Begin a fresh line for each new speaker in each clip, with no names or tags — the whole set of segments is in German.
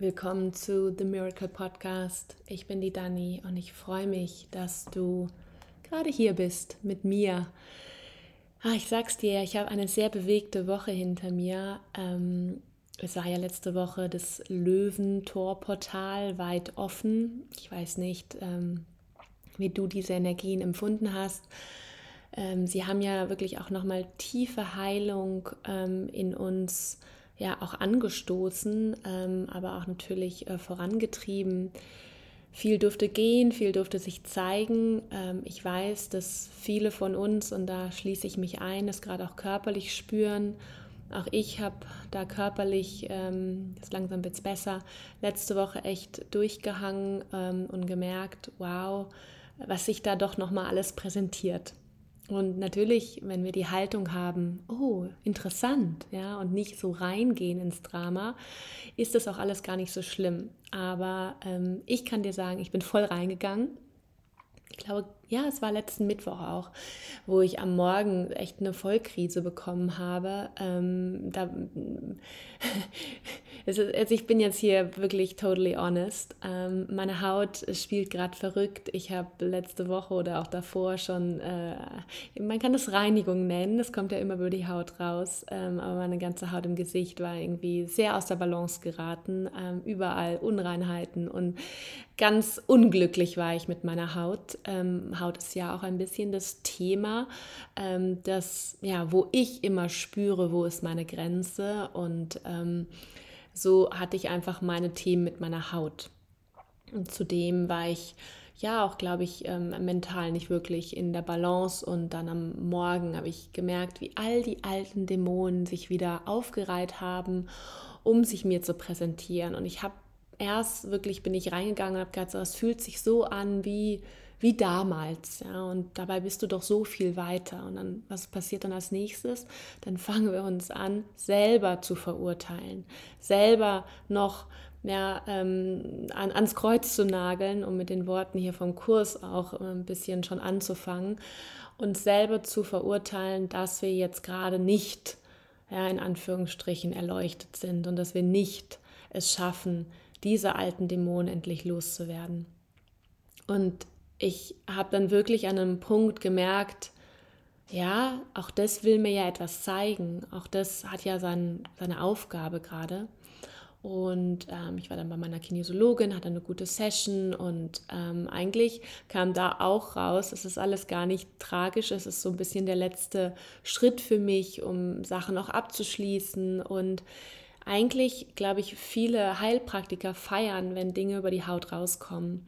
Willkommen zu The Miracle Podcast. Ich bin die Dani und ich freue mich, dass du gerade hier bist mit mir. Ah, ich sag's dir, ich habe eine sehr bewegte Woche hinter mir. Ähm, es war ja letzte Woche das Löwentorportal weit offen. Ich weiß nicht, ähm, wie du diese Energien empfunden hast. Ähm, sie haben ja wirklich auch nochmal tiefe Heilung in uns ja auch angestoßen, ähm, aber auch natürlich äh, vorangetrieben. Viel durfte gehen, viel durfte sich zeigen. Ähm, ich weiß, dass viele von uns, und da schließe ich mich ein, es gerade auch körperlich spüren. Auch ich habe da körperlich, ähm, jetzt langsam wird es besser, letzte Woche echt durchgehangen ähm, und gemerkt, wow, was sich da doch nochmal alles präsentiert. Und natürlich, wenn wir die Haltung haben, oh, interessant, ja, und nicht so reingehen ins Drama, ist das auch alles gar nicht so schlimm. Aber ähm, ich kann dir sagen, ich bin voll reingegangen. Ich glaube, ja, es war letzten Mittwoch auch, wo ich am Morgen echt eine Vollkrise bekommen habe. Ähm, da, also ich bin jetzt hier wirklich totally honest. Ähm, meine Haut spielt gerade verrückt. Ich habe letzte Woche oder auch davor schon, äh, man kann das Reinigung nennen, das kommt ja immer über die Haut raus, ähm, aber meine ganze Haut im Gesicht war irgendwie sehr aus der Balance geraten. Ähm, überall Unreinheiten und ganz unglücklich war ich mit meiner Haut ähm, Haut ist ja auch ein bisschen das Thema, ähm, das, ja, wo ich immer spüre, wo ist meine Grenze. Und ähm, so hatte ich einfach meine Themen mit meiner Haut. Und zudem war ich ja auch, glaube ich, ähm, mental nicht wirklich in der Balance. Und dann am Morgen habe ich gemerkt, wie all die alten Dämonen sich wieder aufgereiht haben, um sich mir zu präsentieren. Und ich habe erst wirklich bin ich reingegangen und habe gesagt, es fühlt sich so an wie wie damals. Ja, und dabei bist du doch so viel weiter. Und dann, was passiert dann als nächstes? Dann fangen wir uns an, selber zu verurteilen, selber noch ja, ähm, an, ans Kreuz zu nageln, um mit den Worten hier vom Kurs auch ein bisschen schon anzufangen, uns selber zu verurteilen, dass wir jetzt gerade nicht, ja, in Anführungsstrichen, erleuchtet sind und dass wir nicht es schaffen, diese alten Dämonen endlich loszuwerden. Und ich habe dann wirklich an einem Punkt gemerkt, ja, auch das will mir ja etwas zeigen. Auch das hat ja sein, seine Aufgabe gerade. Und ähm, ich war dann bei meiner Kinesiologin, hatte eine gute Session und ähm, eigentlich kam da auch raus, es ist alles gar nicht tragisch, es ist so ein bisschen der letzte Schritt für mich, um Sachen auch abzuschließen. Und eigentlich, glaube ich, viele Heilpraktiker feiern, wenn Dinge über die Haut rauskommen.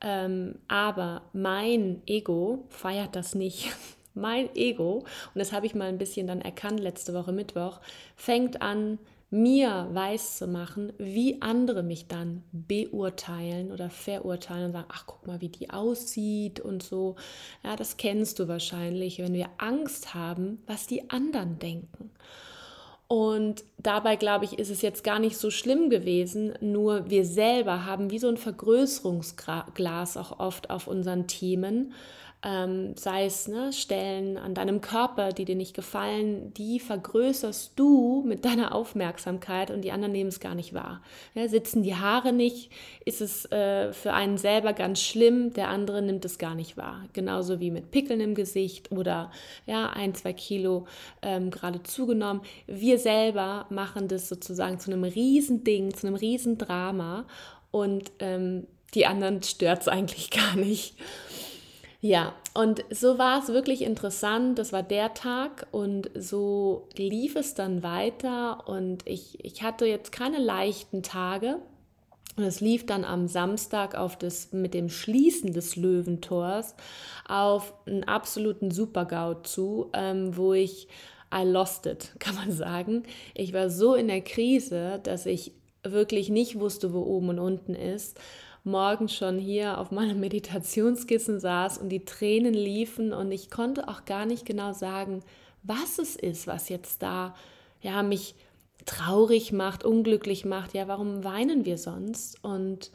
Ähm, aber mein Ego feiert das nicht. mein Ego, und das habe ich mal ein bisschen dann erkannt letzte Woche Mittwoch, fängt an, mir weiß zu machen, wie andere mich dann beurteilen oder verurteilen und sagen, ach guck mal, wie die aussieht und so. Ja, das kennst du wahrscheinlich, wenn wir Angst haben, was die anderen denken. Und dabei, glaube ich, ist es jetzt gar nicht so schlimm gewesen, nur wir selber haben wie so ein Vergrößerungsglas auch oft auf unseren Themen ähm, sei es ne, Stellen an deinem Körper, die dir nicht gefallen, die vergrößerst du mit deiner Aufmerksamkeit und die anderen nehmen es gar nicht wahr. Ja, sitzen die Haare nicht, ist es äh, für einen selber ganz schlimm, der andere nimmt es gar nicht wahr. Genauso wie mit Pickeln im Gesicht oder ja, ein, zwei Kilo ähm, gerade zugenommen. Wir selber machen das sozusagen zu einem Riesending, zu einem Riesendrama und ähm, die anderen stört es eigentlich gar nicht. Ja, und so war es wirklich interessant. Das war der Tag und so lief es dann weiter und ich, ich hatte jetzt keine leichten Tage. Und es lief dann am Samstag auf das, mit dem Schließen des Löwentors auf einen absoluten Super-GAU zu, ähm, wo ich I lost it, kann man sagen. Ich war so in der Krise, dass ich wirklich nicht wusste, wo oben und unten ist morgens schon hier auf meinem Meditationskissen saß und die Tränen liefen und ich konnte auch gar nicht genau sagen, was es ist, was jetzt da ja mich traurig macht, unglücklich macht. Ja, warum weinen wir sonst? Und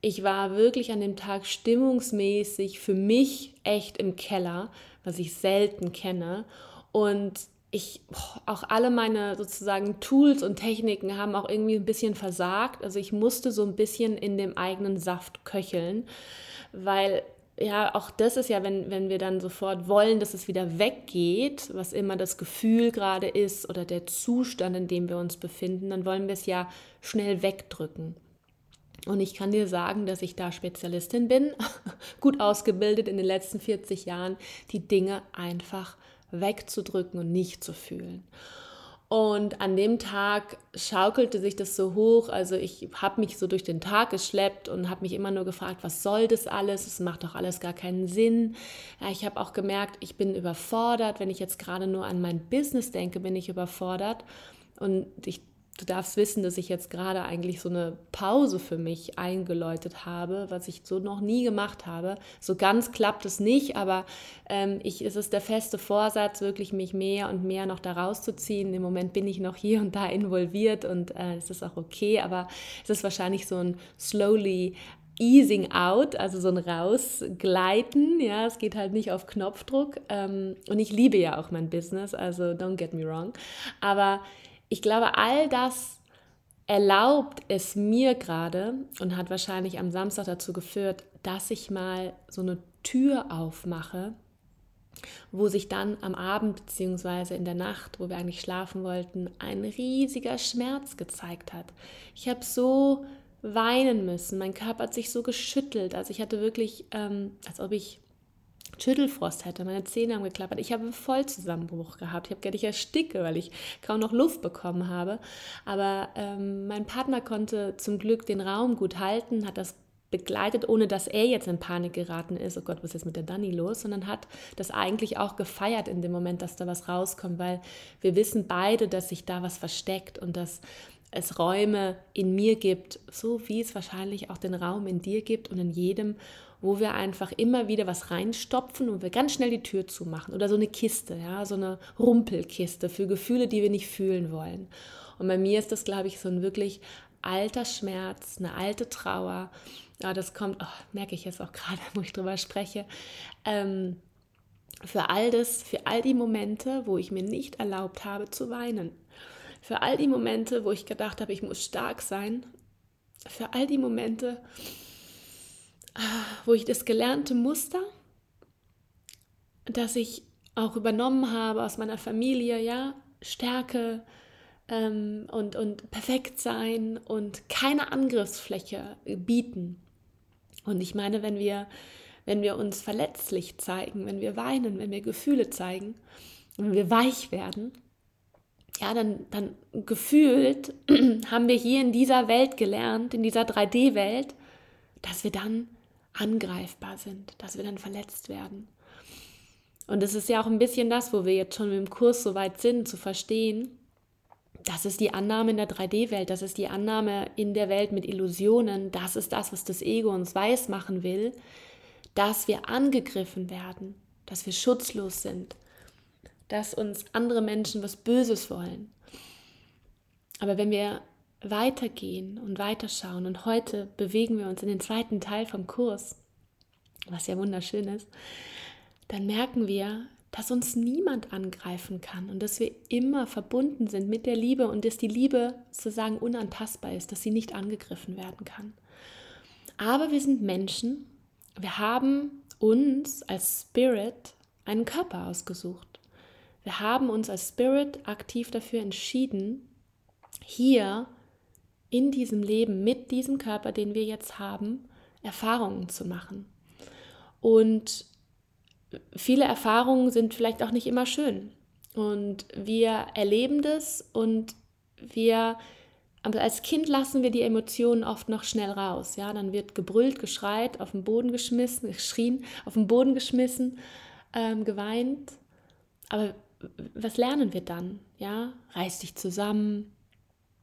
ich war wirklich an dem Tag stimmungsmäßig für mich echt im Keller, was ich selten kenne. Und ich auch alle meine sozusagen Tools und Techniken haben auch irgendwie ein bisschen versagt. Also ich musste so ein bisschen in dem eigenen Saft köcheln, weil ja, auch das ist ja, wenn, wenn wir dann sofort wollen, dass es wieder weggeht, was immer das Gefühl gerade ist oder der Zustand, in dem wir uns befinden, dann wollen wir es ja schnell wegdrücken. Und ich kann dir sagen, dass ich da Spezialistin bin, gut ausgebildet in den letzten 40 Jahren, die Dinge einfach wegzudrücken und nicht zu fühlen. Und an dem Tag schaukelte sich das so hoch. Also ich habe mich so durch den Tag geschleppt und habe mich immer nur gefragt, was soll das alles? Es macht doch alles gar keinen Sinn. Ich habe auch gemerkt, ich bin überfordert. Wenn ich jetzt gerade nur an mein Business denke, bin ich überfordert. Und ich du darfst wissen, dass ich jetzt gerade eigentlich so eine Pause für mich eingeläutet habe, was ich so noch nie gemacht habe. So ganz klappt es nicht, aber ähm, ich, es ist der feste Vorsatz, wirklich mich mehr und mehr noch da rauszuziehen. Im Moment bin ich noch hier und da involviert und äh, es ist auch okay, aber es ist wahrscheinlich so ein slowly Easing out, also so ein Rausgleiten, ja, es geht halt nicht auf Knopfdruck ähm, und ich liebe ja auch mein Business, also don't get me wrong, aber ich glaube, all das erlaubt es mir gerade und hat wahrscheinlich am Samstag dazu geführt, dass ich mal so eine Tür aufmache, wo sich dann am Abend bzw. in der Nacht, wo wir eigentlich schlafen wollten, ein riesiger Schmerz gezeigt hat. Ich habe so weinen müssen, mein Körper hat sich so geschüttelt, also ich hatte wirklich, ähm, als ob ich Schüttelfrost hätte, meine Zähne haben geklappert. Ich habe einen Vollzusammenbruch gehabt. Ich habe gerne ich ersticke, weil ich kaum noch Luft bekommen habe. Aber ähm, mein Partner konnte zum Glück den Raum gut halten, hat das begleitet, ohne dass er jetzt in Panik geraten ist, oh Gott, was ist jetzt mit der Dani los, sondern hat das eigentlich auch gefeiert in dem Moment, dass da was rauskommt, weil wir wissen beide, dass sich da was versteckt und dass es Räume in mir gibt, so wie es wahrscheinlich auch den Raum in dir gibt und in jedem wo wir einfach immer wieder was reinstopfen und wir ganz schnell die Tür zumachen. Oder so eine Kiste, ja, so eine Rumpelkiste für Gefühle, die wir nicht fühlen wollen. Und bei mir ist das, glaube ich, so ein wirklich alter Schmerz, eine alte Trauer. Ja, das kommt, oh, merke ich jetzt auch gerade, wo ich drüber spreche. Ähm, für all das, für all die Momente, wo ich mir nicht erlaubt habe zu weinen. Für all die Momente, wo ich gedacht habe, ich muss stark sein. Für all die Momente, wo ich das gelernte Muster, das ich auch übernommen habe aus meiner Familie, ja, Stärke ähm, und, und perfekt sein und keine Angriffsfläche bieten. Und ich meine, wenn wir, wenn wir uns verletzlich zeigen, wenn wir weinen, wenn wir Gefühle zeigen, wenn wir weich werden, ja, dann, dann gefühlt haben wir hier in dieser Welt gelernt, in dieser 3D-Welt, dass wir dann angreifbar sind, dass wir dann verletzt werden. Und es ist ja auch ein bisschen das, wo wir jetzt schon im Kurs so weit sind, zu verstehen, das ist die Annahme in der 3D-Welt, das ist die Annahme in der Welt mit Illusionen, das ist das, was das Ego uns weiß machen will, dass wir angegriffen werden, dass wir schutzlos sind, dass uns andere Menschen was Böses wollen. Aber wenn wir weitergehen und weiterschauen. Und heute bewegen wir uns in den zweiten Teil vom Kurs, was ja wunderschön ist. Dann merken wir, dass uns niemand angreifen kann und dass wir immer verbunden sind mit der Liebe und dass die Liebe sozusagen unantastbar ist, dass sie nicht angegriffen werden kann. Aber wir sind Menschen, wir haben uns als Spirit einen Körper ausgesucht. Wir haben uns als Spirit aktiv dafür entschieden, hier in diesem Leben mit diesem Körper, den wir jetzt haben, Erfahrungen zu machen. Und viele Erfahrungen sind vielleicht auch nicht immer schön. Und wir erleben das und wir, aber als Kind lassen wir die Emotionen oft noch schnell raus. Ja, dann wird gebrüllt, geschreit, auf den Boden geschmissen, geschrien, auf den Boden geschmissen, ähm, geweint. Aber was lernen wir dann? Ja, reiß dich zusammen,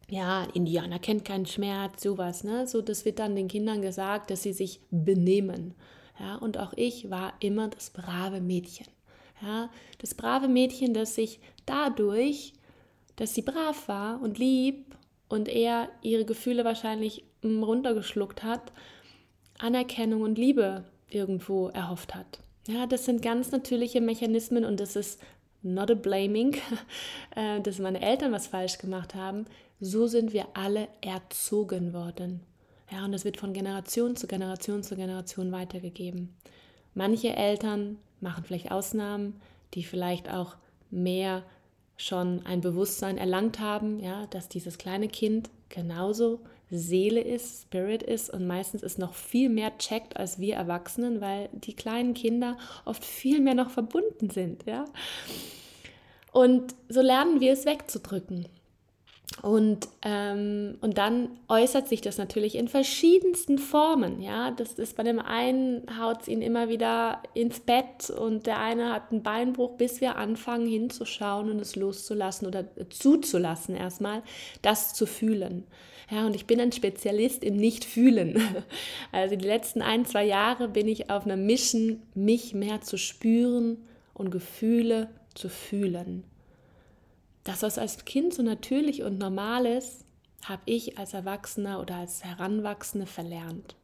ja, Indianer kennt keinen Schmerz, sowas, ne? So, das wird dann den Kindern gesagt, dass sie sich benehmen. Ja, und auch ich war immer das brave Mädchen. Ja, das brave Mädchen, das sich dadurch, dass sie brav war und lieb und er ihre Gefühle wahrscheinlich mm, runtergeschluckt hat, Anerkennung und Liebe irgendwo erhofft hat. Ja, das sind ganz natürliche Mechanismen und das ist not a blaming, äh, dass meine Eltern was falsch gemacht haben. So sind wir alle erzogen worden. Ja, und das wird von Generation zu Generation zu Generation weitergegeben. Manche Eltern machen vielleicht Ausnahmen, die vielleicht auch mehr schon ein Bewusstsein erlangt haben, ja, dass dieses kleine Kind genauso Seele ist, Spirit ist und meistens ist noch viel mehr checkt als wir Erwachsenen, weil die kleinen Kinder oft viel mehr noch verbunden sind, ja. Und so lernen wir es wegzudrücken. Und, ähm, und dann äußert sich das natürlich in verschiedensten Formen. Ja? Das ist bei dem einen haut es ihn immer wieder ins Bett und der eine hat einen Beinbruch, bis wir anfangen hinzuschauen und es loszulassen oder zuzulassen erstmal, das zu fühlen. Ja, und ich bin ein Spezialist im Nicht-Fühlen. Also die letzten ein, zwei Jahre bin ich auf einer Mission, mich mehr zu spüren und Gefühle zu fühlen. Das, was als Kind so natürlich und normal ist, habe ich als Erwachsener oder als Heranwachsende verlernt.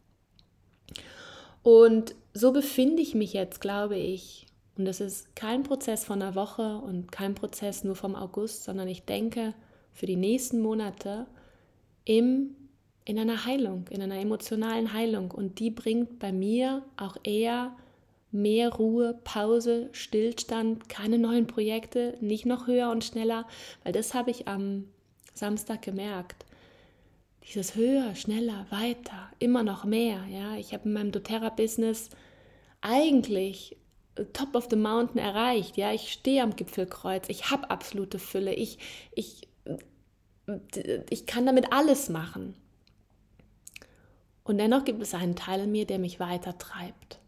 Und so befinde ich mich jetzt, glaube ich. Und das ist kein Prozess von einer Woche und kein Prozess nur vom August, sondern ich denke für die nächsten Monate im, in einer Heilung, in einer emotionalen Heilung. Und die bringt bei mir auch eher mehr Ruhe, Pause, Stillstand, keine neuen Projekte, nicht noch höher und schneller, weil das habe ich am Samstag gemerkt. Dieses höher, schneller, weiter, immer noch mehr. Ja, ich habe in meinem doTERRA-Business eigentlich Top of the Mountain erreicht. Ja, ich stehe am Gipfelkreuz, ich habe absolute Fülle, ich, ich, ich kann damit alles machen. Und dennoch gibt es einen Teil in mir, der mich weiter treibt.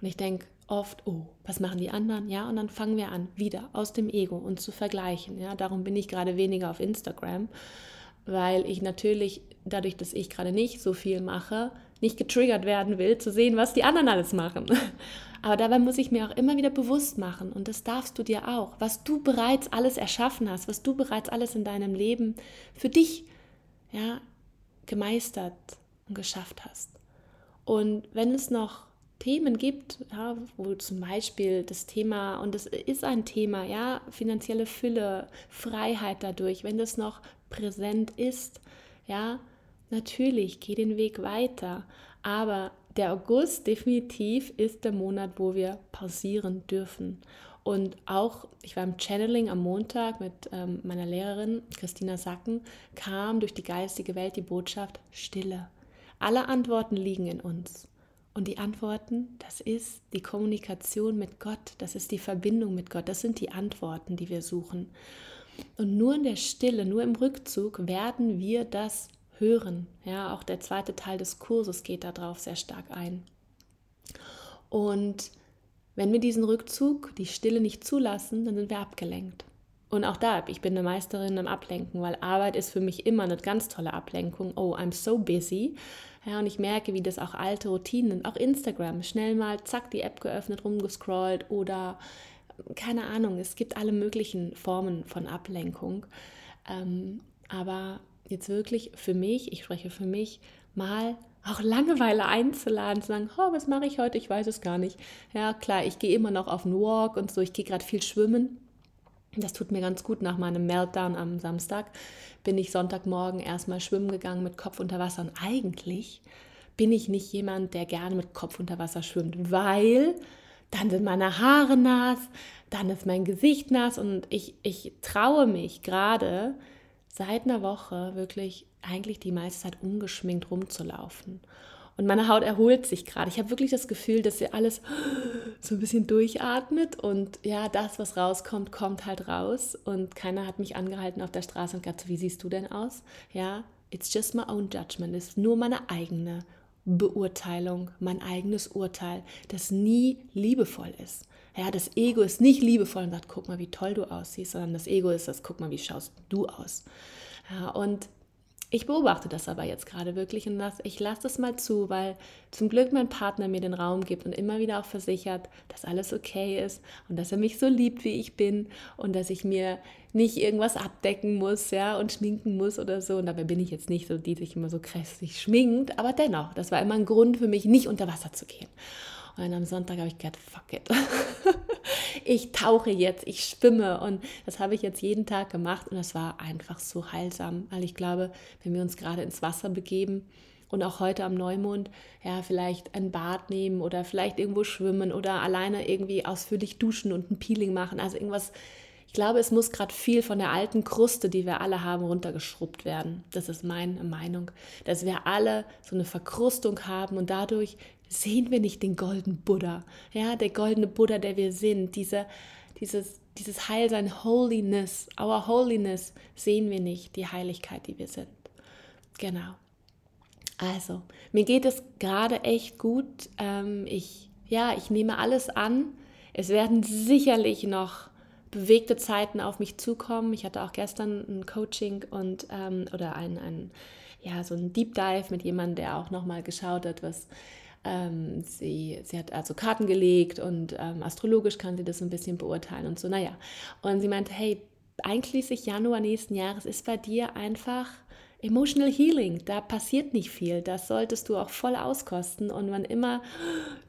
Und ich denke oft, oh, was machen die anderen? Ja, und dann fangen wir an, wieder aus dem Ego uns zu vergleichen. Ja, darum bin ich gerade weniger auf Instagram, weil ich natürlich dadurch, dass ich gerade nicht so viel mache, nicht getriggert werden will, zu sehen, was die anderen alles machen. Aber dabei muss ich mir auch immer wieder bewusst machen, und das darfst du dir auch, was du bereits alles erschaffen hast, was du bereits alles in deinem Leben für dich ja, gemeistert und geschafft hast. Und wenn es noch Themen gibt, ja, wo zum Beispiel das Thema, und das ist ein Thema, ja, finanzielle Fülle, Freiheit dadurch, wenn das noch präsent ist, ja, natürlich, geh den Weg weiter. Aber der August definitiv ist der Monat, wo wir pausieren dürfen. Und auch, ich war im Channeling am Montag mit ähm, meiner Lehrerin Christina Sacken, kam durch die geistige Welt die Botschaft Stille. Alle Antworten liegen in uns. Und die Antworten, das ist die Kommunikation mit Gott, das ist die Verbindung mit Gott, das sind die Antworten, die wir suchen. Und nur in der Stille, nur im Rückzug werden wir das hören. Ja, auch der zweite Teil des Kurses geht darauf sehr stark ein. Und wenn wir diesen Rückzug, die Stille nicht zulassen, dann sind wir abgelenkt. Und auch da, ich bin eine Meisterin im Ablenken, weil Arbeit ist für mich immer eine ganz tolle Ablenkung. Oh, I'm so busy. Ja, und ich merke, wie das auch alte Routinen, auch Instagram, schnell mal, zack, die App geöffnet, rumgescrollt oder keine Ahnung, es gibt alle möglichen Formen von Ablenkung. Ähm, aber jetzt wirklich für mich, ich spreche für mich, mal auch Langeweile einzuladen, zu sagen, oh, was mache ich heute? Ich weiß es gar nicht. Ja, klar, ich gehe immer noch auf einen Walk und so, ich gehe gerade viel schwimmen. Das tut mir ganz gut nach meinem Meltdown am Samstag bin ich Sonntagmorgen erstmal schwimmen gegangen mit Kopf unter Wasser. Und eigentlich bin ich nicht jemand, der gerne mit Kopf unter Wasser schwimmt, weil dann sind meine Haare nass, dann ist mein Gesicht nass und ich, ich traue mich gerade seit einer Woche wirklich eigentlich die meiste Zeit ungeschminkt rumzulaufen. Und meine Haut erholt sich gerade. Ich habe wirklich das Gefühl, dass sie alles so ein bisschen durchatmet und ja, das, was rauskommt, kommt halt raus. Und keiner hat mich angehalten auf der Straße und gesagt, wie siehst du denn aus? Ja, it's just my own judgment. Es ist nur meine eigene Beurteilung, mein eigenes Urteil, das nie liebevoll ist. Ja, das Ego ist nicht liebevoll und sagt, guck mal, wie toll du aussiehst, sondern das Ego ist das, guck mal, wie schaust du aus. Ja, und ich beobachte das aber jetzt gerade wirklich und das, ich lasse das mal zu, weil zum Glück mein Partner mir den Raum gibt und immer wieder auch versichert, dass alles okay ist und dass er mich so liebt, wie ich bin und dass ich mir nicht irgendwas abdecken muss, ja, und schminken muss oder so. Und dabei bin ich jetzt nicht so, die sich immer so kräftig schminkt, aber dennoch, das war immer ein Grund für mich, nicht unter Wasser zu gehen. Und am Sonntag habe ich gedacht, fuck it. ich tauche jetzt, ich schwimme und das habe ich jetzt jeden Tag gemacht und das war einfach so heilsam, weil ich glaube, wenn wir uns gerade ins Wasser begeben und auch heute am Neumond, ja, vielleicht ein Bad nehmen oder vielleicht irgendwo schwimmen oder alleine irgendwie ausführlich duschen und ein Peeling machen, also irgendwas ich glaube, es muss gerade viel von der alten Kruste, die wir alle haben, runtergeschrubbt werden. Das ist meine Meinung. Dass wir alle so eine Verkrustung haben und dadurch sehen wir nicht den goldenen Buddha. Ja, der goldene Buddha, der wir sind, diese, dieses, dieses Heilsein, Holiness, our Holiness, sehen wir nicht, die Heiligkeit, die wir sind. Genau. Also, mir geht es gerade echt gut. Ähm, ich, ja, ich nehme alles an. Es werden sicherlich noch bewegte Zeiten auf mich zukommen. Ich hatte auch gestern ein Coaching und ähm, oder ein, ein, ja, so ein Deep Dive mit jemandem, der auch nochmal geschaut hat, was ähm, sie, sie hat also Karten gelegt und ähm, astrologisch kann sie das ein bisschen beurteilen und so, naja. Und sie meinte, hey, einschließlich Januar nächsten Jahres ist bei dir einfach Emotional Healing, da passiert nicht viel. Das solltest du auch voll auskosten. Und wann immer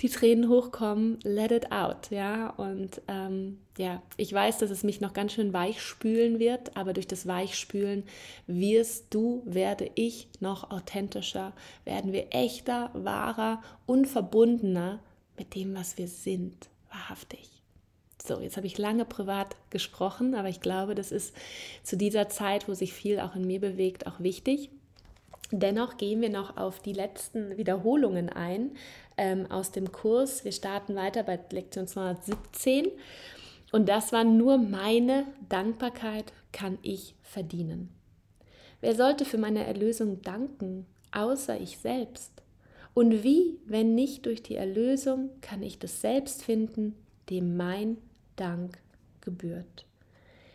die Tränen hochkommen, let it out. Ja, und ähm, ja, ich weiß, dass es mich noch ganz schön weich spülen wird, aber durch das Weichspülen wirst du, werde ich noch authentischer, werden wir echter, wahrer und verbundener mit dem, was wir sind, wahrhaftig. So, jetzt habe ich lange privat gesprochen, aber ich glaube, das ist zu dieser Zeit, wo sich viel auch in mir bewegt, auch wichtig. Dennoch gehen wir noch auf die letzten Wiederholungen ein ähm, aus dem Kurs. Wir starten weiter bei Lektion 217. Und das war nur meine Dankbarkeit kann ich verdienen. Wer sollte für meine Erlösung danken, außer ich selbst? Und wie, wenn nicht durch die Erlösung, kann ich das selbst finden, dem mein Dank gebührt.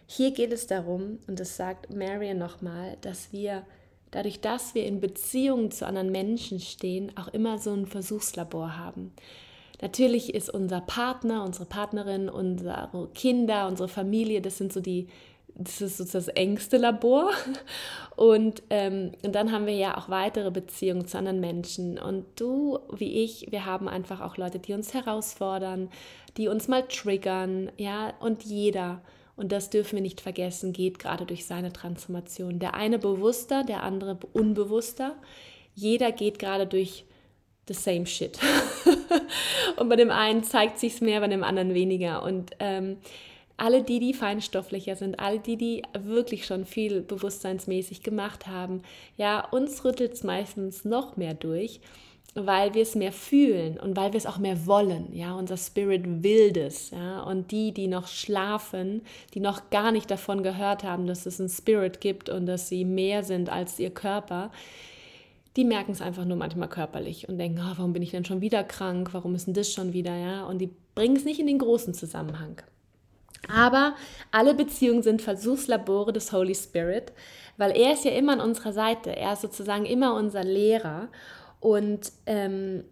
Hier geht es darum, und das sagt Marion nochmal, dass wir dadurch, dass wir in Beziehungen zu anderen Menschen stehen, auch immer so ein Versuchslabor haben. Natürlich ist unser Partner, unsere Partnerin, unsere Kinder, unsere Familie, das sind so die das ist so das engste Labor. Und, ähm, und dann haben wir ja auch weitere Beziehungen zu anderen Menschen. Und du, wie ich, wir haben einfach auch Leute, die uns herausfordern, die uns mal triggern, ja, und jeder, und das dürfen wir nicht vergessen, geht gerade durch seine Transformation. Der eine bewusster, der andere unbewusster. Jeder geht gerade durch the same shit. und bei dem einen zeigt sich es mehr, bei dem anderen weniger. Und ähm, alle die, die feinstofflicher sind, alle die, die wirklich schon viel bewusstseinsmäßig gemacht haben, ja, uns rüttelt es meistens noch mehr durch, weil wir es mehr fühlen und weil wir es auch mehr wollen, ja, unser Spirit will das, ja, und die, die noch schlafen, die noch gar nicht davon gehört haben, dass es einen Spirit gibt und dass sie mehr sind als ihr Körper, die merken es einfach nur manchmal körperlich und denken, oh, warum bin ich denn schon wieder krank, warum ist denn das schon wieder, ja, und die bringen es nicht in den großen Zusammenhang. Aber alle Beziehungen sind Versuchslabore des Holy Spirit, weil er ist ja immer an unserer Seite. Er ist sozusagen immer unser Lehrer. Und ähm,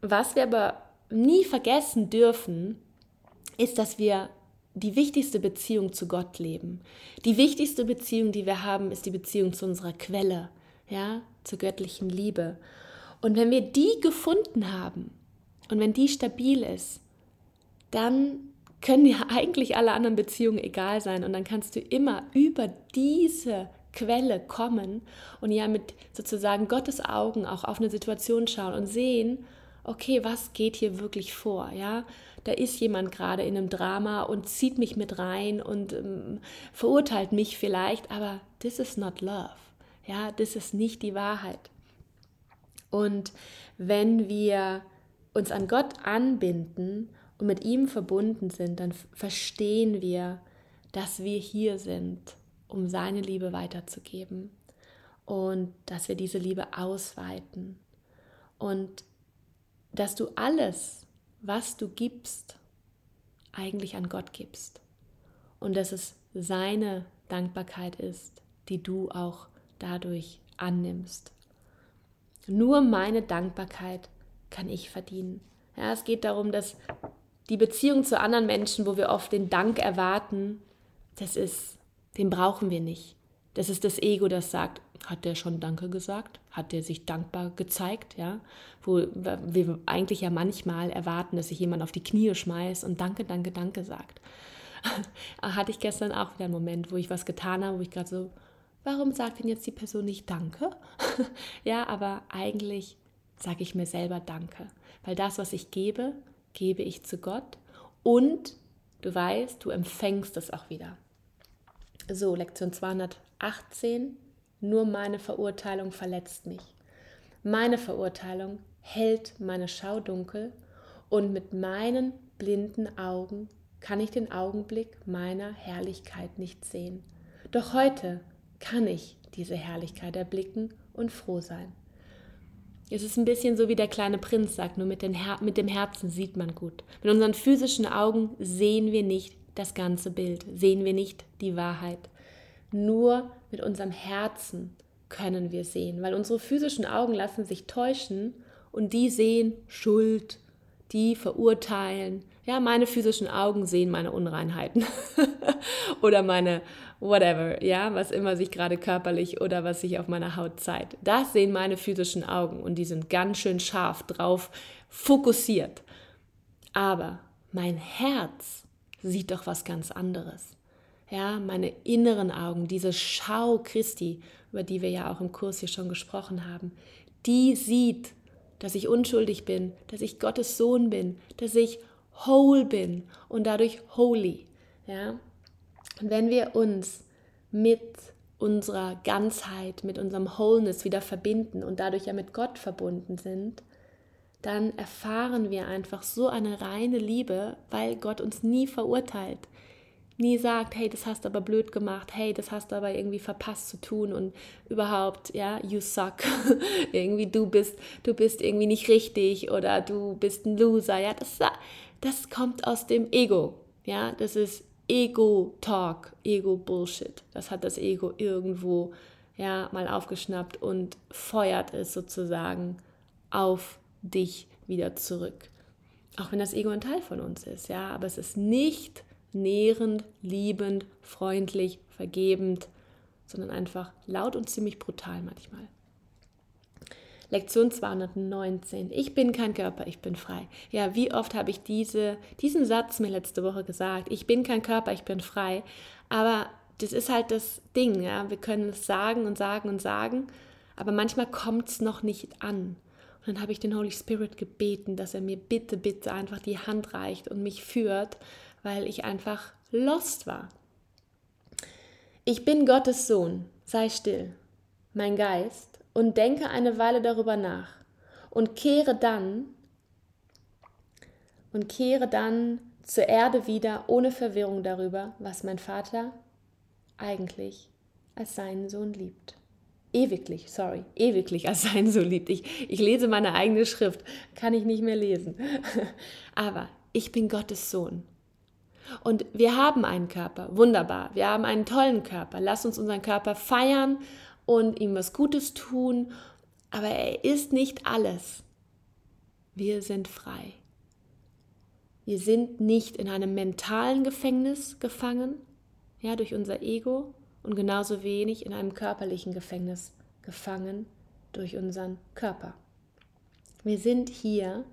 was wir aber nie vergessen dürfen, ist, dass wir die wichtigste Beziehung zu Gott leben. Die wichtigste Beziehung, die wir haben, ist die Beziehung zu unserer Quelle, ja, zur göttlichen Liebe. Und wenn wir die gefunden haben und wenn die stabil ist, dann können dir eigentlich alle anderen Beziehungen egal sein und dann kannst du immer über diese Quelle kommen und ja mit sozusagen Gottes Augen auch auf eine Situation schauen und sehen, okay, was geht hier wirklich vor, ja? Da ist jemand gerade in einem Drama und zieht mich mit rein und ähm, verurteilt mich vielleicht, aber this is not love. Ja, das ist nicht die Wahrheit. Und wenn wir uns an Gott anbinden und mit ihm verbunden sind, dann verstehen wir, dass wir hier sind, um seine Liebe weiterzugeben und dass wir diese Liebe ausweiten und dass du alles, was du gibst, eigentlich an Gott gibst und dass es seine Dankbarkeit ist, die du auch dadurch annimmst. Nur meine Dankbarkeit kann ich verdienen. Ja, es geht darum, dass die Beziehung zu anderen Menschen, wo wir oft den Dank erwarten, das ist, den brauchen wir nicht. Das ist das Ego, das sagt, hat der schon Danke gesagt? Hat der sich dankbar gezeigt? Ja, wo wir eigentlich ja manchmal erwarten, dass sich jemand auf die Knie schmeißt und Danke, Danke, Danke sagt. Hatte ich gestern auch wieder einen Moment, wo ich was getan habe, wo ich gerade so, warum sagt denn jetzt die Person nicht Danke? ja, aber eigentlich sage ich mir selber Danke, weil das, was ich gebe, gebe ich zu Gott und du weißt, du empfängst es auch wieder. So, Lektion 218. Nur meine Verurteilung verletzt mich. Meine Verurteilung hält meine Schau dunkel und mit meinen blinden Augen kann ich den Augenblick meiner Herrlichkeit nicht sehen. Doch heute kann ich diese Herrlichkeit erblicken und froh sein. Es ist ein bisschen so wie der kleine Prinz sagt, nur mit, Her mit dem Herzen sieht man gut. Mit unseren physischen Augen sehen wir nicht das ganze Bild, sehen wir nicht die Wahrheit. Nur mit unserem Herzen können wir sehen, weil unsere physischen Augen lassen sich täuschen und die sehen Schuld, die verurteilen. Ja, meine physischen Augen sehen meine Unreinheiten oder meine whatever, ja, was immer sich gerade körperlich oder was sich auf meiner Haut zeigt. Das sehen meine physischen Augen und die sind ganz schön scharf drauf fokussiert. Aber mein Herz sieht doch was ganz anderes. Ja, meine inneren Augen, diese Schau Christi, über die wir ja auch im Kurs hier schon gesprochen haben, die sieht, dass ich unschuldig bin, dass ich Gottes Sohn bin, dass ich whole bin und dadurch holy. Ja? Und wenn wir uns mit unserer Ganzheit, mit unserem Wholeness wieder verbinden und dadurch ja mit Gott verbunden sind, dann erfahren wir einfach so eine reine Liebe, weil Gott uns nie verurteilt, nie sagt, hey, das hast du aber blöd gemacht, hey, das hast du aber irgendwie verpasst zu tun und überhaupt, ja, you suck. irgendwie du bist, du bist irgendwie nicht richtig oder du bist ein Loser, ja, das, das kommt aus dem Ego, ja, das ist Ego-Talk, Ego-Bullshit. Das hat das Ego irgendwo ja mal aufgeschnappt und feuert es sozusagen auf dich wieder zurück. Auch wenn das Ego ein Teil von uns ist, ja, aber es ist nicht nährend, liebend, freundlich, vergebend, sondern einfach laut und ziemlich brutal manchmal. Lektion 219. Ich bin kein Körper, ich bin frei. Ja, wie oft habe ich diese, diesen Satz mir letzte Woche gesagt? Ich bin kein Körper, ich bin frei. Aber das ist halt das Ding, ja. Wir können es sagen und sagen und sagen, aber manchmal kommt es noch nicht an. Und dann habe ich den Holy Spirit gebeten, dass er mir bitte, bitte einfach die Hand reicht und mich führt, weil ich einfach lost war. Ich bin Gottes Sohn, sei still, mein Geist und denke eine Weile darüber nach und kehre dann und kehre dann zur Erde wieder ohne Verwirrung darüber, was mein Vater eigentlich als seinen Sohn liebt. Ewiglich, sorry, ewiglich als seinen Sohn liebt. Ich, ich lese meine eigene Schrift, kann ich nicht mehr lesen. Aber ich bin Gottes Sohn. Und wir haben einen Körper, wunderbar. Wir haben einen tollen Körper. Lass uns unseren Körper feiern und ihm was Gutes tun, aber er ist nicht alles. Wir sind frei. Wir sind nicht in einem mentalen Gefängnis gefangen, ja, durch unser Ego und genauso wenig in einem körperlichen Gefängnis gefangen durch unseren Körper. Wir sind hier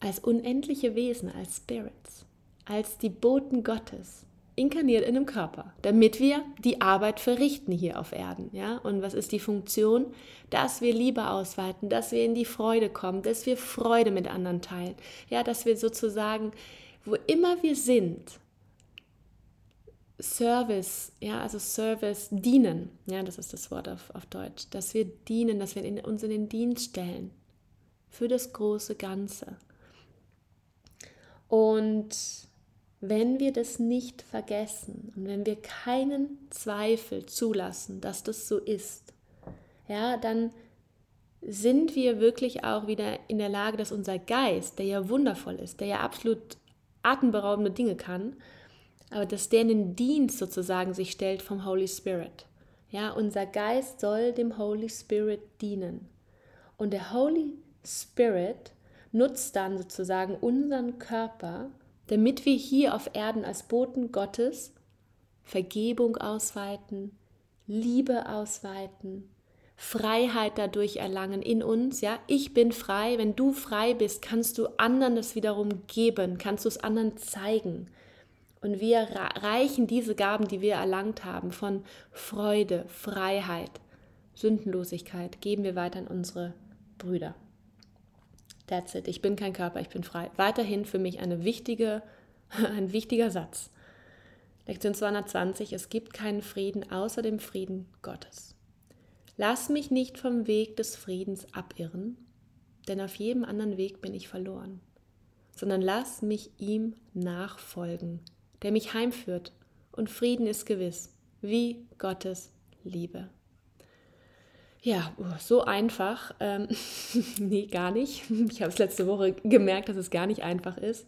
als unendliche Wesen, als Spirits, als die Boten Gottes, inkarniert in einem Körper, damit wir die Arbeit verrichten hier auf Erden. Ja? Und was ist die Funktion? Dass wir Liebe ausweiten, dass wir in die Freude kommen, dass wir Freude mit anderen teilen. Ja, dass wir sozusagen, wo immer wir sind, Service, ja, also Service dienen, ja, das ist das Wort auf, auf Deutsch, dass wir dienen, dass wir in, uns in den Dienst stellen für das große Ganze. Und wenn wir das nicht vergessen und wenn wir keinen Zweifel zulassen, dass das so ist, ja, dann sind wir wirklich auch wieder in der Lage, dass unser Geist, der ja wundervoll ist, der ja absolut atemberaubende Dinge kann, aber dass der in den Dienst sozusagen sich stellt vom Holy Spirit. Ja, unser Geist soll dem Holy Spirit dienen. Und der Holy Spirit nutzt dann sozusagen unseren Körper, damit wir hier auf Erden als Boten Gottes Vergebung ausweiten, Liebe ausweiten, Freiheit dadurch erlangen in uns, ja, ich bin frei, wenn du frei bist, kannst du anderen das wiederum geben, kannst du es anderen zeigen. Und wir reichen diese Gaben, die wir erlangt haben, von Freude, Freiheit, Sündenlosigkeit, geben wir weiter an unsere Brüder. That's it. Ich bin kein Körper, ich bin frei. Weiterhin für mich eine wichtige, ein wichtiger Satz. Lektion 220. Es gibt keinen Frieden außer dem Frieden Gottes. Lass mich nicht vom Weg des Friedens abirren, denn auf jedem anderen Weg bin ich verloren, sondern lass mich ihm nachfolgen, der mich heimführt, und Frieden ist gewiss, wie Gottes Liebe. Ja, oh, so einfach. Ähm, nee, gar nicht. Ich habe es letzte Woche gemerkt, dass es gar nicht einfach ist,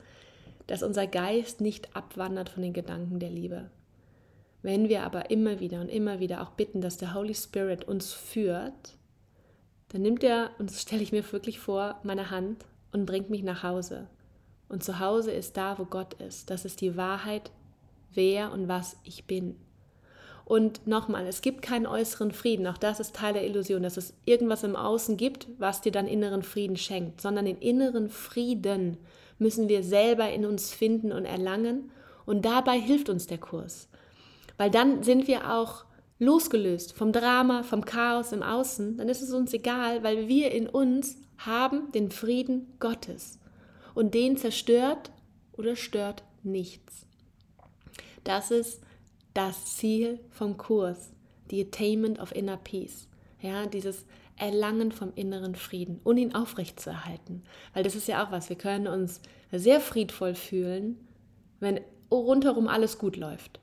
dass unser Geist nicht abwandert von den Gedanken der Liebe. Wenn wir aber immer wieder und immer wieder auch bitten, dass der Holy Spirit uns führt, dann nimmt er, und das stelle ich mir wirklich vor, meine Hand und bringt mich nach Hause. Und zu Hause ist da, wo Gott ist. Das ist die Wahrheit, wer und was ich bin. Und nochmal, es gibt keinen äußeren Frieden. Auch das ist Teil der Illusion, dass es irgendwas im Außen gibt, was dir dann inneren Frieden schenkt. Sondern den inneren Frieden müssen wir selber in uns finden und erlangen. Und dabei hilft uns der Kurs. Weil dann sind wir auch losgelöst vom Drama, vom Chaos im Außen. Dann ist es uns egal, weil wir in uns haben den Frieden Gottes. Und den zerstört oder stört nichts. Das ist das Ziel vom Kurs, die Attainment of Inner Peace. Ja, dieses Erlangen vom inneren Frieden und ihn aufrechtzuerhalten. Weil das ist ja auch was, wir können uns sehr friedvoll fühlen, wenn rundherum alles gut läuft.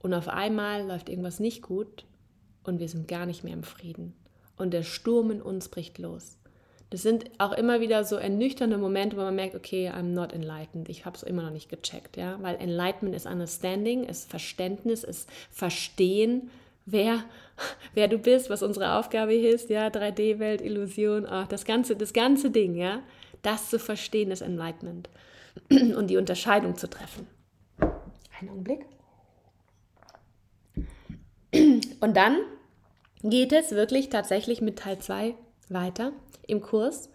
Und auf einmal läuft irgendwas nicht gut und wir sind gar nicht mehr im Frieden. Und der Sturm in uns bricht los. Das sind auch immer wieder so ernüchternde Momente, wo man merkt, okay, I'm not enlightened. Ich habe es immer noch nicht gecheckt, ja, weil Enlightenment ist Understanding, ist Verständnis, ist Verstehen, wer, wer du bist, was unsere Aufgabe ist, ja, 3D-Welt, Illusion, ach, das ganze, das ganze Ding, ja, das zu verstehen ist Enlightenment und die Unterscheidung zu treffen. Einen Augenblick. Und dann geht es wirklich tatsächlich mit Teil 2 weiter im Kurs.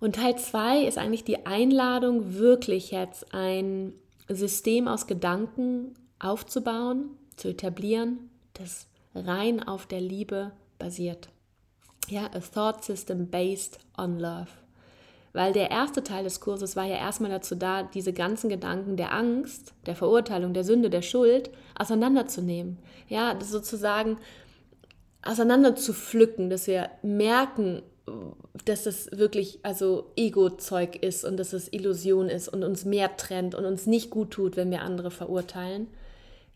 Und Teil 2 ist eigentlich die Einladung, wirklich jetzt ein System aus Gedanken aufzubauen, zu etablieren, das rein auf der Liebe basiert. Ja, a thought system based on love. Weil der erste Teil des Kurses war ja erstmal dazu da, diese ganzen Gedanken der Angst, der Verurteilung, der Sünde, der Schuld auseinanderzunehmen. Ja, sozusagen auseinander zu pflücken, dass wir merken, dass es wirklich also Ego-Zeug ist und dass es Illusion ist und uns mehr trennt und uns nicht gut tut, wenn wir andere verurteilen.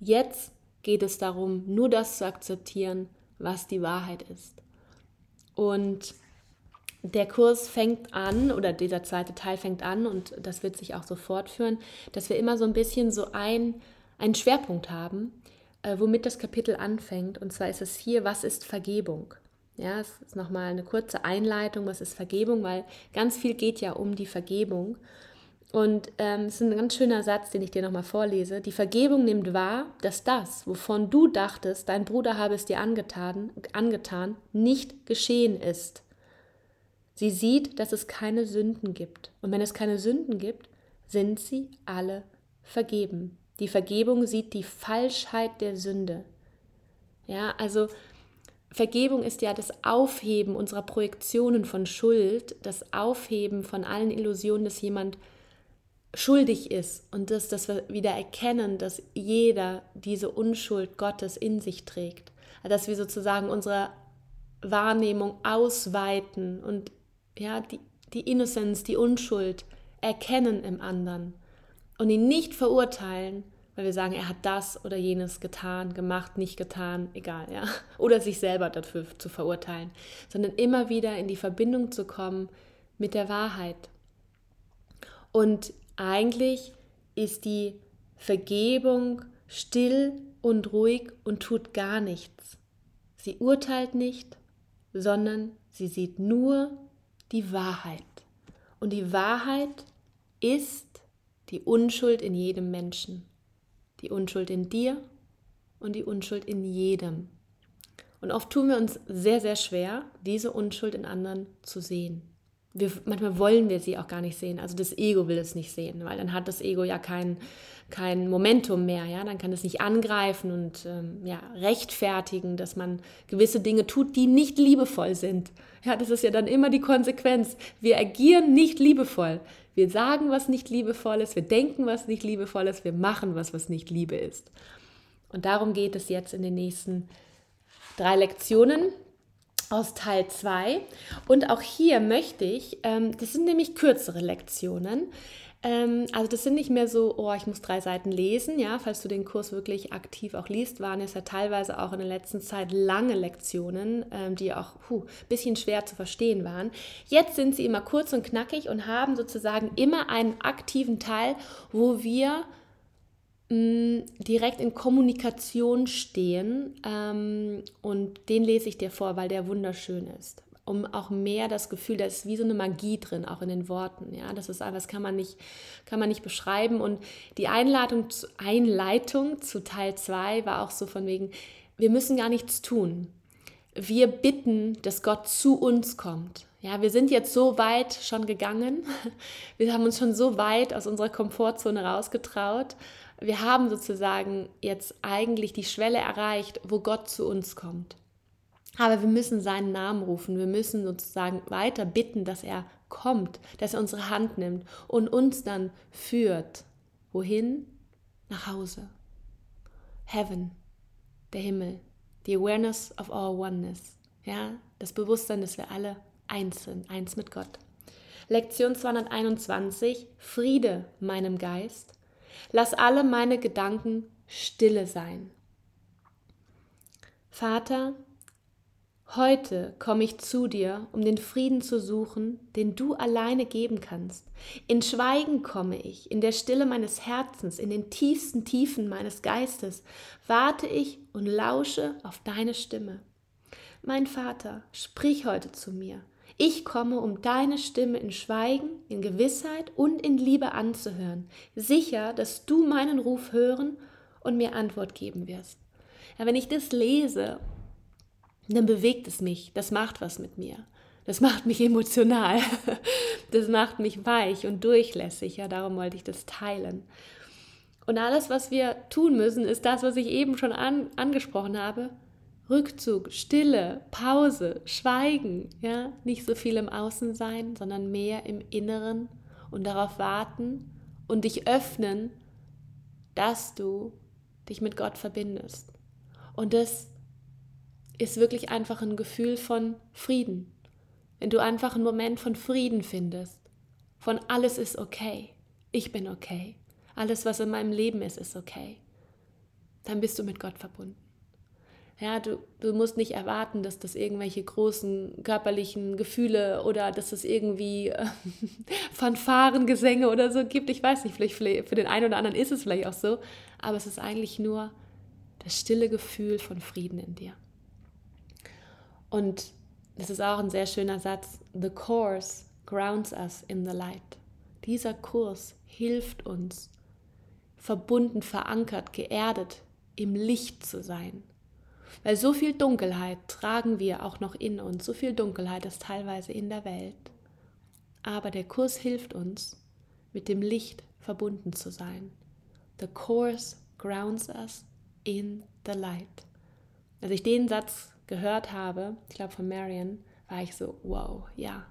Jetzt geht es darum, nur das zu akzeptieren, was die Wahrheit ist. Und der Kurs fängt an, oder dieser zweite Teil fängt an, und das wird sich auch so fortführen, dass wir immer so ein bisschen so ein, einen Schwerpunkt haben, womit das Kapitel anfängt. Und zwar ist es hier, was ist Vergebung? Ja, es ist nochmal eine kurze Einleitung, was ist Vergebung, weil ganz viel geht ja um die Vergebung. Und ähm, es ist ein ganz schöner Satz, den ich dir nochmal vorlese. Die Vergebung nimmt wahr, dass das, wovon du dachtest, dein Bruder habe es dir angetan, angetan nicht geschehen ist. Sie sieht, dass es keine Sünden gibt. Und wenn es keine Sünden gibt, sind sie alle vergeben. Die Vergebung sieht die Falschheit der Sünde. Ja, also Vergebung ist ja das Aufheben unserer Projektionen von Schuld, das Aufheben von allen Illusionen, dass jemand schuldig ist und das, dass wir wieder erkennen, dass jeder diese Unschuld Gottes in sich trägt. Dass wir sozusagen unsere Wahrnehmung ausweiten und ja, die, die Innocence, die Unschuld erkennen im anderen und ihn nicht verurteilen, weil wir sagen, er hat das oder jenes getan, gemacht, nicht getan, egal, ja. Oder sich selber dafür zu verurteilen, sondern immer wieder in die Verbindung zu kommen mit der Wahrheit. Und eigentlich ist die Vergebung still und ruhig und tut gar nichts. Sie urteilt nicht, sondern sie sieht nur die Wahrheit. Und die Wahrheit ist die Unschuld in jedem Menschen. Die Unschuld in dir und die Unschuld in jedem Und oft tun wir uns sehr, sehr schwer, diese Unschuld in anderen zu sehen. Wir, manchmal wollen wir sie auch gar nicht sehen. Also das Ego will es nicht sehen, weil dann hat das Ego ja kein, kein Momentum mehr. Ja? Dann kann es nicht angreifen und ähm, ja, rechtfertigen, dass man gewisse Dinge tut, die nicht liebevoll sind. Ja, das ist ja dann immer die Konsequenz. Wir agieren nicht liebevoll. Wir sagen, was nicht liebevoll ist, wir denken, was nicht liebevoll ist, wir machen was, was nicht Liebe ist. Und darum geht es jetzt in den nächsten drei Lektionen aus Teil 2. Und auch hier möchte ich, ähm, das sind nämlich kürzere Lektionen, ähm, also das sind nicht mehr so, oh, ich muss drei Seiten lesen, ja, falls du den Kurs wirklich aktiv auch liest, waren es ja teilweise auch in der letzten Zeit lange Lektionen, ähm, die auch ein bisschen schwer zu verstehen waren. Jetzt sind sie immer kurz und knackig und haben sozusagen immer einen aktiven Teil, wo wir Mm, direkt in Kommunikation stehen ähm, und den lese ich dir vor, weil der wunderschön ist. Um auch mehr das Gefühl, da ist wie so eine Magie drin, auch in den Worten. Ja, das ist das kann man nicht, kann man nicht beschreiben. Und die Einladung, Einleitung zu Teil 2 war auch so von wegen, wir müssen gar nichts tun. Wir bitten, dass Gott zu uns kommt. Ja, wir sind jetzt so weit schon gegangen. Wir haben uns schon so weit aus unserer Komfortzone rausgetraut wir haben sozusagen jetzt eigentlich die Schwelle erreicht, wo Gott zu uns kommt. Aber wir müssen seinen Namen rufen. Wir müssen sozusagen weiter bitten, dass er kommt, dass er unsere Hand nimmt und uns dann führt. Wohin? Nach Hause. Heaven, der Himmel. Die Awareness of our oneness. Ja, das Bewusstsein, dass wir alle eins sind, eins mit Gott. Lektion 221. Friede meinem Geist. Lass alle meine Gedanken stille sein. Vater, heute komme ich zu dir, um den Frieden zu suchen, den du alleine geben kannst. In Schweigen komme ich, in der Stille meines Herzens, in den tiefsten Tiefen meines Geistes, warte ich und lausche auf deine Stimme. Mein Vater, sprich heute zu mir. Ich komme, um deine Stimme in Schweigen, in Gewissheit und in Liebe anzuhören, sicher, dass du meinen Ruf hören und mir Antwort geben wirst. Ja, wenn ich das lese, dann bewegt es mich, das macht was mit mir. Das macht mich emotional, das macht mich weich und durchlässig. Ja, darum wollte ich das teilen. Und alles, was wir tun müssen, ist das, was ich eben schon an, angesprochen habe, Rückzug, Stille, Pause, Schweigen, ja, nicht so viel im Außen sein, sondern mehr im Inneren und darauf warten und dich öffnen, dass du dich mit Gott verbindest. Und das ist wirklich einfach ein Gefühl von Frieden. Wenn du einfach einen Moment von Frieden findest, von alles ist okay, ich bin okay, alles, was in meinem Leben ist, ist okay, dann bist du mit Gott verbunden. Ja, du, du musst nicht erwarten, dass das irgendwelche großen körperlichen Gefühle oder dass es irgendwie äh, Fanfarengesänge oder so gibt. Ich weiß nicht, vielleicht für den einen oder anderen ist es vielleicht auch so, aber es ist eigentlich nur das stille Gefühl von Frieden in dir. Und das ist auch ein sehr schöner Satz. The course grounds us in the light. Dieser Kurs hilft uns, verbunden, verankert, geerdet im Licht zu sein. Weil so viel Dunkelheit tragen wir auch noch in uns, so viel Dunkelheit ist teilweise in der Welt. Aber der Kurs hilft uns, mit dem Licht verbunden zu sein. The course grounds us in the light. Als ich den Satz gehört habe, ich glaube von Marion, war ich so, wow, ja.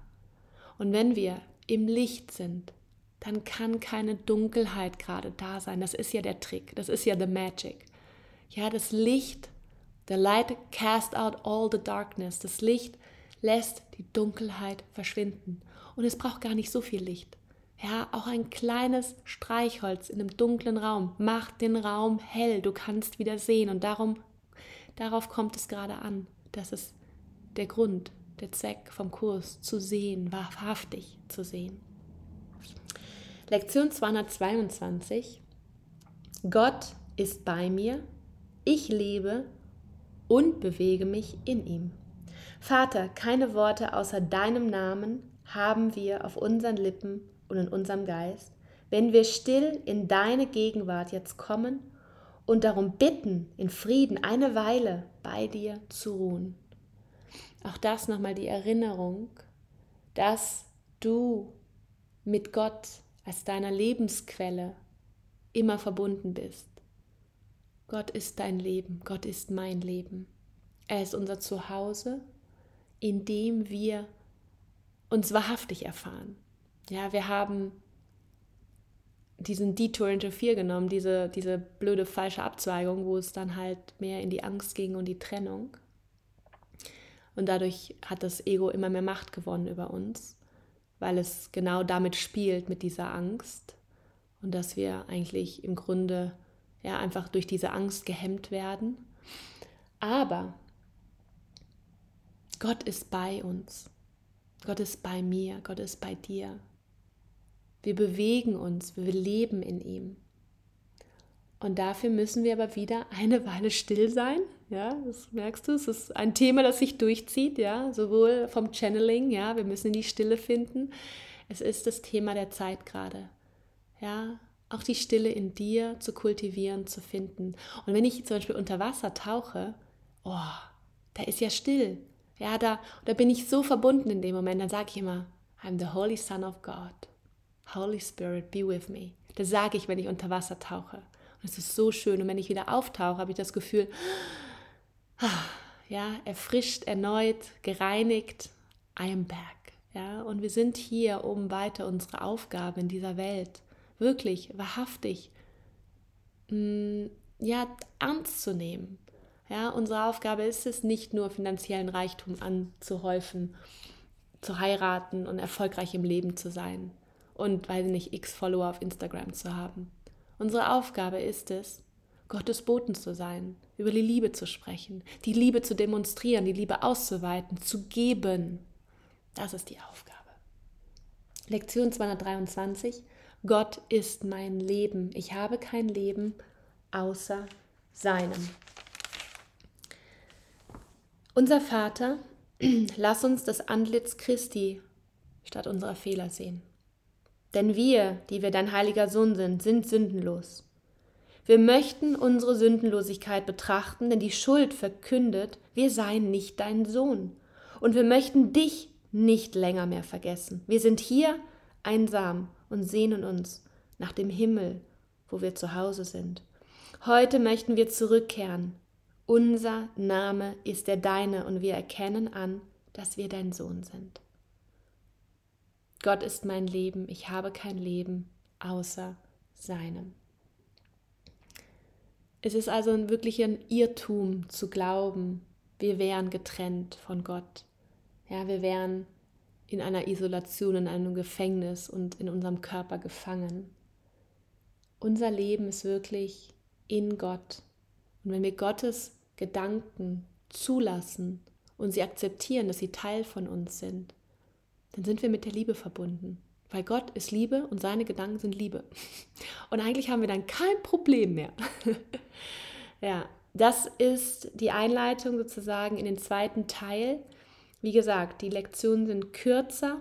Und wenn wir im Licht sind, dann kann keine Dunkelheit gerade da sein. Das ist ja der Trick, das ist ja the magic. Ja, das Licht The light cast out all the darkness. Das Licht lässt die Dunkelheit verschwinden. Und es braucht gar nicht so viel Licht. Ja, auch ein kleines Streichholz in einem dunklen Raum macht den Raum hell. Du kannst wieder sehen. Und darum, darauf kommt es gerade an. Das ist der Grund, der Zweck vom Kurs, zu sehen, wahrhaftig zu sehen. Lektion 222. Gott ist bei mir. Ich lebe und bewege mich in ihm. Vater, keine Worte außer deinem Namen haben wir auf unseren Lippen und in unserem Geist, wenn wir still in deine Gegenwart jetzt kommen und darum bitten, in Frieden eine Weile bei dir zu ruhen. Auch das nochmal die Erinnerung, dass du mit Gott als deiner Lebensquelle immer verbunden bist. Gott ist dein Leben, Gott ist mein Leben. Er ist unser Zuhause, in dem wir uns wahrhaftig erfahren. Ja, wir haben diesen Detour into Fear genommen, diese, diese blöde falsche Abzweigung, wo es dann halt mehr in die Angst ging und die Trennung. Und dadurch hat das Ego immer mehr Macht gewonnen über uns, weil es genau damit spielt, mit dieser Angst. Und dass wir eigentlich im Grunde ja einfach durch diese Angst gehemmt werden. Aber Gott ist bei uns. Gott ist bei mir. Gott ist bei dir. Wir bewegen uns, wir leben in ihm. Und dafür müssen wir aber wieder eine Weile still sein. Ja, das merkst du, es ist ein Thema, das sich durchzieht, ja, sowohl vom Channeling, ja, wir müssen die Stille finden. Es ist das Thema der Zeit gerade. Ja, auch die Stille in dir zu kultivieren, zu finden. Und wenn ich zum Beispiel unter Wasser tauche, oh, da ist ja still. Ja, da, da bin ich so verbunden in dem Moment, dann sage ich immer, I'm the Holy Son of God. Holy Spirit, be with me. Das sage ich, wenn ich unter Wasser tauche. Und es ist so schön. Und wenn ich wieder auftauche, habe ich das Gefühl, ja, erfrischt, erneut, gereinigt. I am back. Ja, und wir sind hier, um weiter unsere Aufgabe in dieser Welt wirklich wahrhaftig mm, ja, ernst zu nehmen. Ja, unsere Aufgabe ist es nicht nur finanziellen Reichtum anzuhäufen, zu heiraten und erfolgreich im Leben zu sein, und, weiß nicht, x Follower auf Instagram zu haben. Unsere Aufgabe ist es, Gottes Boten zu sein, über die Liebe zu sprechen, die Liebe zu demonstrieren, die Liebe auszuweiten, zu geben. Das ist die Aufgabe. Lektion 223. Gott ist mein Leben. Ich habe kein Leben außer seinem. Unser Vater, lass uns das Antlitz Christi statt unserer Fehler sehen. Denn wir, die wir dein heiliger Sohn sind, sind sündenlos. Wir möchten unsere Sündenlosigkeit betrachten, denn die Schuld verkündet, wir seien nicht dein Sohn. Und wir möchten dich nicht länger mehr vergessen. Wir sind hier einsam und sehnen uns nach dem Himmel, wo wir zu Hause sind. Heute möchten wir zurückkehren. Unser Name ist der deine und wir erkennen an, dass wir dein Sohn sind. Gott ist mein Leben, ich habe kein Leben außer seinem. Es ist also wirklich ein Irrtum zu glauben, wir wären getrennt von Gott. Ja, wir wären in einer Isolation, in einem Gefängnis und in unserem Körper gefangen. Unser Leben ist wirklich in Gott. Und wenn wir Gottes Gedanken zulassen und sie akzeptieren, dass sie Teil von uns sind, dann sind wir mit der Liebe verbunden. Weil Gott ist Liebe und seine Gedanken sind Liebe. Und eigentlich haben wir dann kein Problem mehr. ja, das ist die Einleitung sozusagen in den zweiten Teil. Wie gesagt, die Lektionen sind kürzer.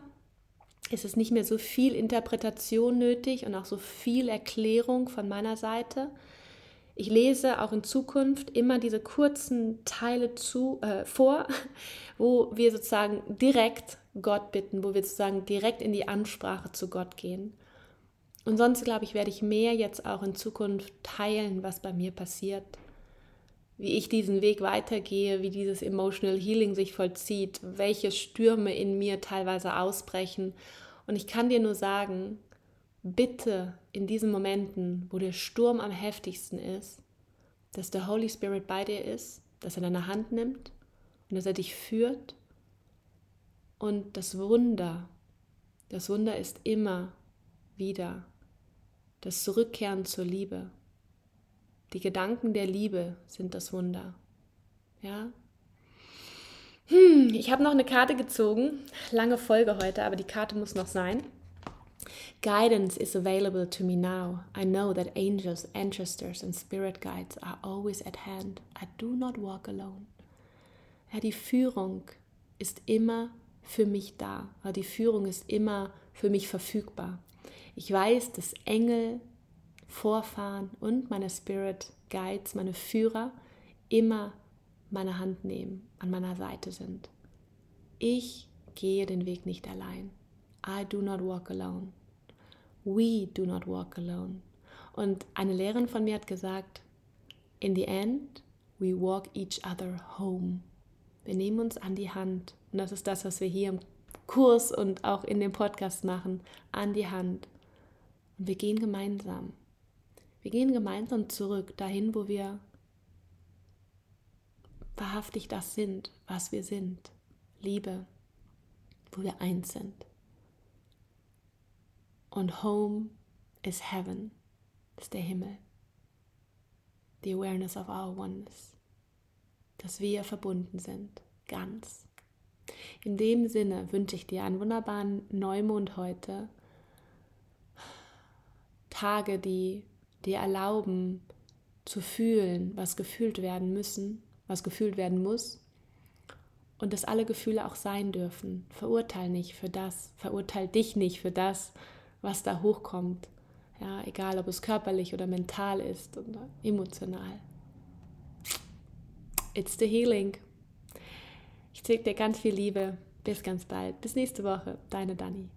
Es ist nicht mehr so viel Interpretation nötig und auch so viel Erklärung von meiner Seite. Ich lese auch in Zukunft immer diese kurzen Teile zu, äh, vor, wo wir sozusagen direkt Gott bitten, wo wir sozusagen direkt in die Ansprache zu Gott gehen. Und sonst, glaube ich, werde ich mehr jetzt auch in Zukunft teilen, was bei mir passiert, wie ich diesen Weg weitergehe, wie dieses Emotional Healing sich vollzieht, welche Stürme in mir teilweise ausbrechen. Und ich kann dir nur sagen, bitte in diesen Momenten, wo der Sturm am heftigsten ist, dass der Holy Spirit bei dir ist, dass er deine Hand nimmt und dass er dich führt und das Wunder, das Wunder ist immer wieder das Zurückkehren zur Liebe. Die Gedanken der Liebe sind das Wunder. Ja? Hm, ich habe noch eine Karte gezogen. Lange Folge heute, aber die Karte muss noch sein. Guidance is available to me now. I know that angels, ancestors and spirit guides are always at hand. I do not walk alone. Ja, die Führung ist immer für mich da. Die Führung ist immer für mich verfügbar. Ich weiß, dass Engel Vorfahren und meine Spirit Guides, meine Führer immer meine Hand nehmen, an meiner Seite sind. Ich gehe den Weg nicht allein. I do not walk alone. We do not walk alone. Und eine Lehrerin von mir hat gesagt, in the end, we walk each other home. Wir nehmen uns an die Hand. Und das ist das, was wir hier im Kurs und auch in dem Podcast machen, an die Hand. Und wir gehen gemeinsam. Wir gehen gemeinsam zurück dahin, wo wir wahrhaftig das sind, was wir sind. Liebe, wo wir eins sind. Und Home is Heaven, ist der Himmel. The awareness of our oneness. Dass wir verbunden sind, ganz. In dem Sinne wünsche ich dir einen wunderbaren Neumond heute. Tage, die dir erlauben zu fühlen, was gefühlt werden müssen, was gefühlt werden muss. Und dass alle Gefühle auch sein dürfen. Verurteil nicht für das, verurteil dich nicht für das, was da hochkommt. Ja, egal ob es körperlich oder mental ist oder emotional. It's the healing. Ich zeige dir ganz viel Liebe. Bis ganz bald. Bis nächste Woche. Deine Dani.